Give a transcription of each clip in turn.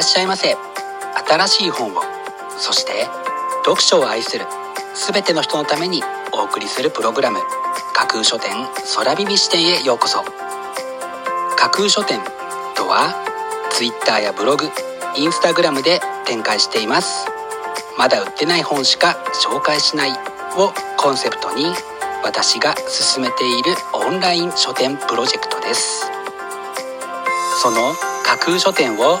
らっしゃいませ。新しい本をそして読書を愛する全ての人のためにお送りするプログラム架空書店空耳視点へようこそ。架空書店とは Twitter やブログインスタグラムで展開しています。まだ売ってない本しか紹介しないをコンセプトに私が進めているオンライン書店プロジェクトです。その架空書店を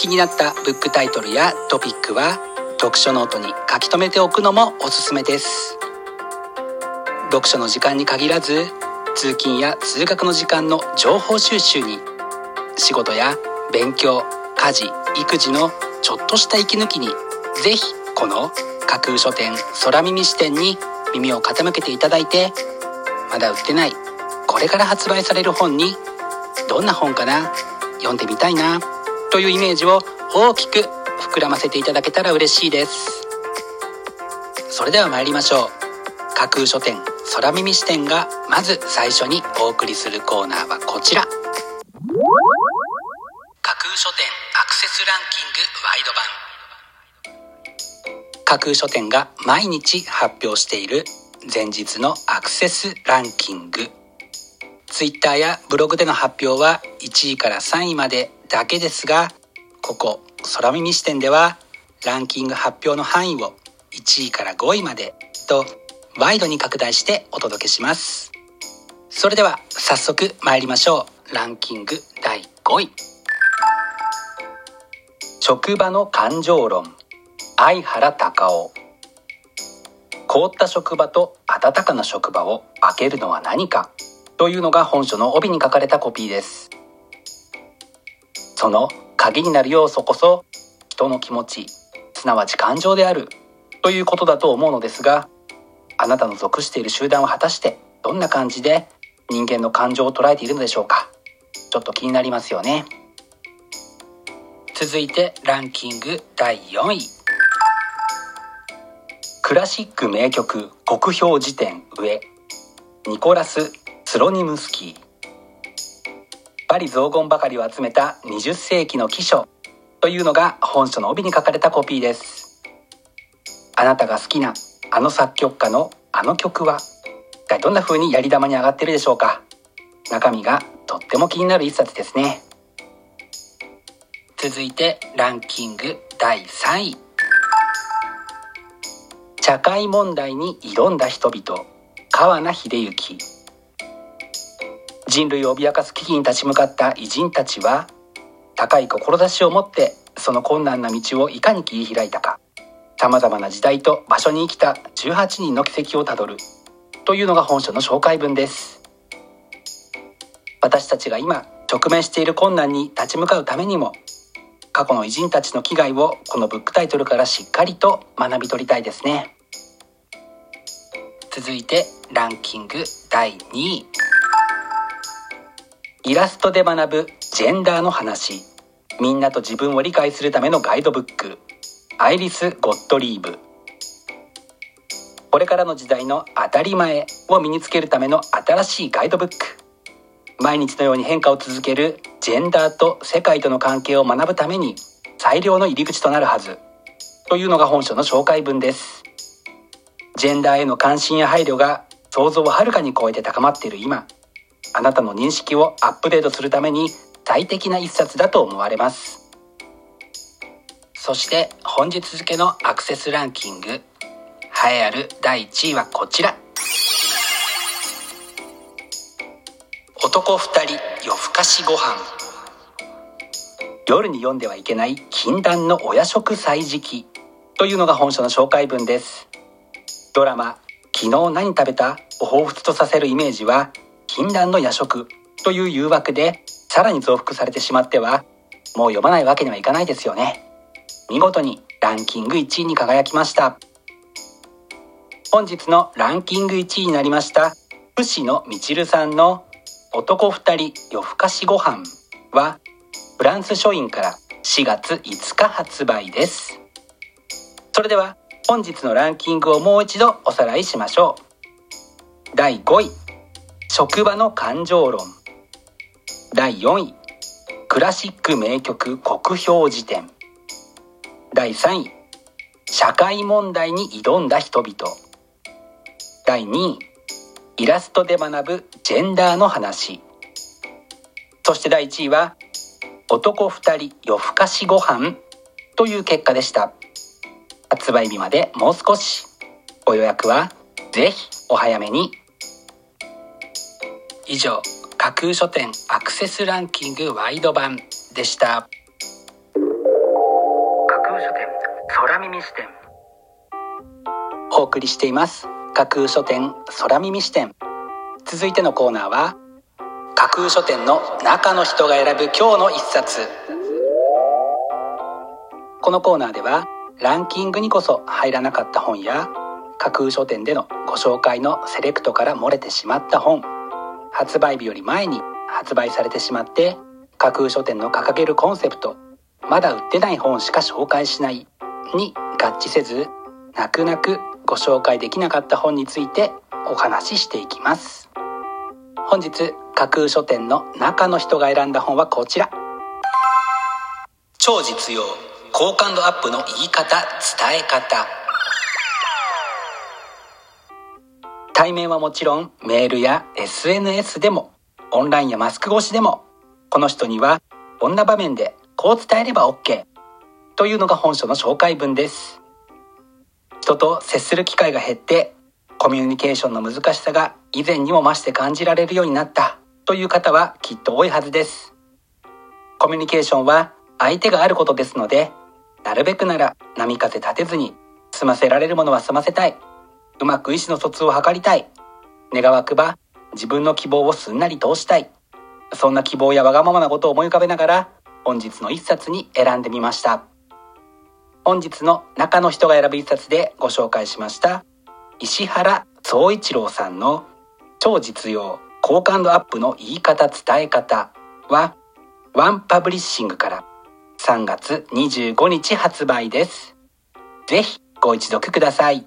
気になったブックタイトルやトピックは読書ノートに書き留めておくのもおすすめです。読書の時間に限らず通勤や通学の時間の情報収集に仕事や勉強家事育児のちょっとした息抜きにぜひこの架空書店空耳視点に耳を傾けていただいてまだ売ってないこれから発売される本にどんな本かな読んでみたいな。というイメージを大きく膨らませていただけたら嬉しいです。それでは参りましょう。架空書店空耳視点がまず最初にお送りするコーナーはこちら。架空書店アクセスランキングワイド版。架空書店が毎日発表している前日のアクセスランキング。Twitter やブログでの発表は1位から3位までだけですがここ空耳視点ではランキング発表の範囲を1位から5位までとワイドに拡大してお届けします。それでは早速参りましょう。ランキング第5位。職場の感情論。相原隆夫。凍った職場と暖かな職場を開けるのは何か。というのが本書の帯に書かれたコピーです。その鍵になる要素こそ人の気持ちすなわち感情であるということだと思うのですがあなたの属している集団は果たしてどんな感じで人間の感情を捉えているのでしょうか。ちょっと気になりますよね。続いてランキング第4位。クラシック名曲国評辞典上。ニコラス・スロニムスキー。パリ雑言ばかりを集めた20世紀の記書というのが本書の帯に書かれたコピーです。あなたが好きなあの作曲家のあの曲は一体どんな風にやり玉に上がってるでしょうか？中身がとっても気になる一冊ですね。続いてランキング第3位。社会問題に挑んだ人々川名秀幸人類を脅かす危機に立ち向かった偉人たちは高い志を持ってその困難な道をいかに切り開いたか。さまざまな時代と場所に生きた18人の軌跡をたどる。というのが本書の紹介文です。私たちが今直面している困難に立ち向かうためにも過去の偉人たちの危害をこのブックタイトルからしっかりと学び取りたいですね。続いてランキング第2位。イラストで学ぶジェンダーの話。みんなと自分を理解するためのガイドブック。アイリス・ゴットリーブ。これからの時代の当たり前を身につけるための新しいガイドブック。毎日のように変化を続けるジェンダーと世界との関係を学ぶために最良の入り口となるはず。というのが本書の紹介文です。ジェンダーへの関心や配慮が想像をはるかに超えて高まっている今、あなたの認識をアップデートするために最適な一冊だと思われます。そして本日付のアクセスランキング、栄えある第1位はこちら。男2人夜更かしご飯夜に読んではいけない禁断のお夜食歳時記というのが本書の紹介文ですドラマ「昨日何食べた?」を彷彿とさせるイメージは禁断の夜食という誘惑でさらに増幅されてしまってはもう読まないわけにはいかないですよね。見事にランキング1位に輝きました。本日のランキング1位になりました伏野みちるさんの男二人夜更かしご飯はフランス書院から4月5日発売です。それでは本日のランキングをもう一度おさらいしましょう。第5位。職場の感情論。第4位。クラシック名曲国評辞典。第3位。社会問題に挑んだ人々。第2位。イラストで学ぶジェンダーの話。そして第1位は男2人夜更かしご飯という結果でした。発売日までもう少し。ご予約はぜひお早めに。以上架空書店アクセスランキングワイド版でした。架空書店空耳視点。お送りしています。架空書店空耳視点。続いてのコーナーは架空書店の中の人が選ぶ今日の一冊。このコーナーではランキングにこそ入らなかった本や架空書店でのご紹介のセレクトから漏れてしまった本発売日より前に発売されてしまって架空書店の掲げるコンセプトまだ売ってない本しか紹介しないに合致せず泣く泣くご紹介できなかった本についてお話ししていきます。本日架空書店の中の人が選んだ本はこちら。超実用好感度アップの言い方伝え方。対面はもちろんメールや SNS でもオンラインやマスク越しでもこの人にはこんな場面でこう伝えれば OK というのが本書の紹介文です。人と接する機会が減ってコミュニケーションの難しさが以前にも増して感じられるようになったという方はきっと多いはずです。コミュニケーションは相手があることですのでなるべくなら波風立てずに済ませられるものは済ませたい。うまく意思の疎通を図りたい。願わくば自分の希望をすんなり通したい。そんな希望やわがままなことを思い浮かべながら本日の一冊に選んでみました。本日の中の人が選ぶ一冊でご紹介しました石原総一郎さんの超実用好感度アップの言い方伝え方はワンパブリッシングから3月25日発売です。ぜひご一読ください。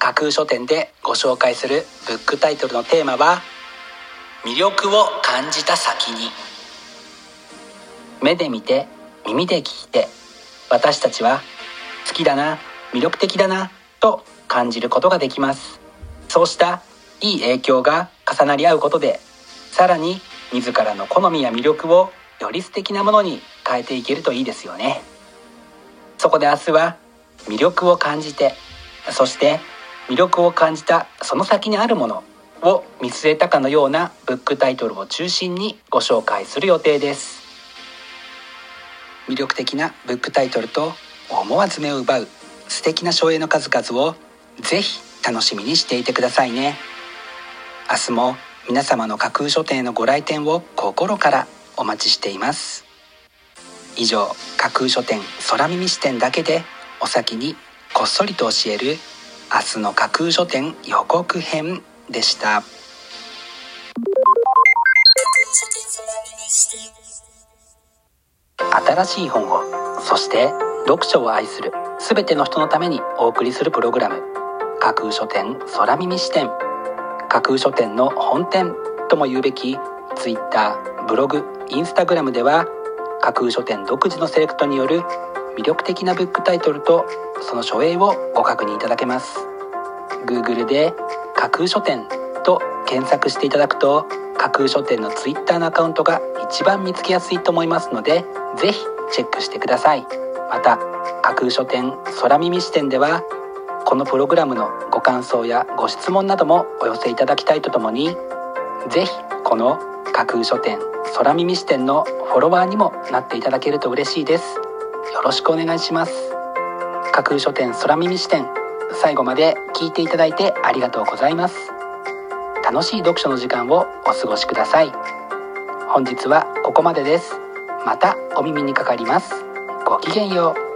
架空書店でご紹介するブックタイトルのテーマは魅力を感じた先に。目で見て耳で聞いて私たちは好きだな魅力的だなと感じることができます。そうしたいい影響が重なり合うことでさらに自らの好みや魅力をより素敵なものに変えていけるといいですよね。そこで明日は魅力を感じてそして魅力を感じたその先にあるものを見据えたかのようなブックタイトルを中心にご紹介する予定です。魅力的なブックタイトルと思わず目を奪う素敵な書影の数々をぜひ楽しみにしていてくださいね。明日も皆様の架空書店へのご来店を心からお待ちしています。以上架空書店空耳視点だけでお先にこっそりと教える明日の架空書店予告編でした。新しい本をそして読書を愛する全ての人のためにお送りするプログラム架空書店空耳視点。架空書店の本店とも言うべき Twitter ブログインスタグラムでは架空書店独自のセレクトによる魅力的なブックタイトルとその書影をご確認いただけます。Google で架空書店と検索していただくと架空書店の Twitter のアカウントが一番見つけやすいと思いますのでぜひチェックしてください。また架空書店空耳視点ではこのプログラムのご感想やご質問などもお寄せいただきたいとともにぜひこの架空書店空耳視点のフォロワーにもなっていただけると嬉しいです。よろしくお願いします。架空書店空耳視点。最後まで聞いていただいてありがとうございます。楽しい読書の時間をお過ごしください。本日はここまでです。またお耳にかかります。ごきげんよう。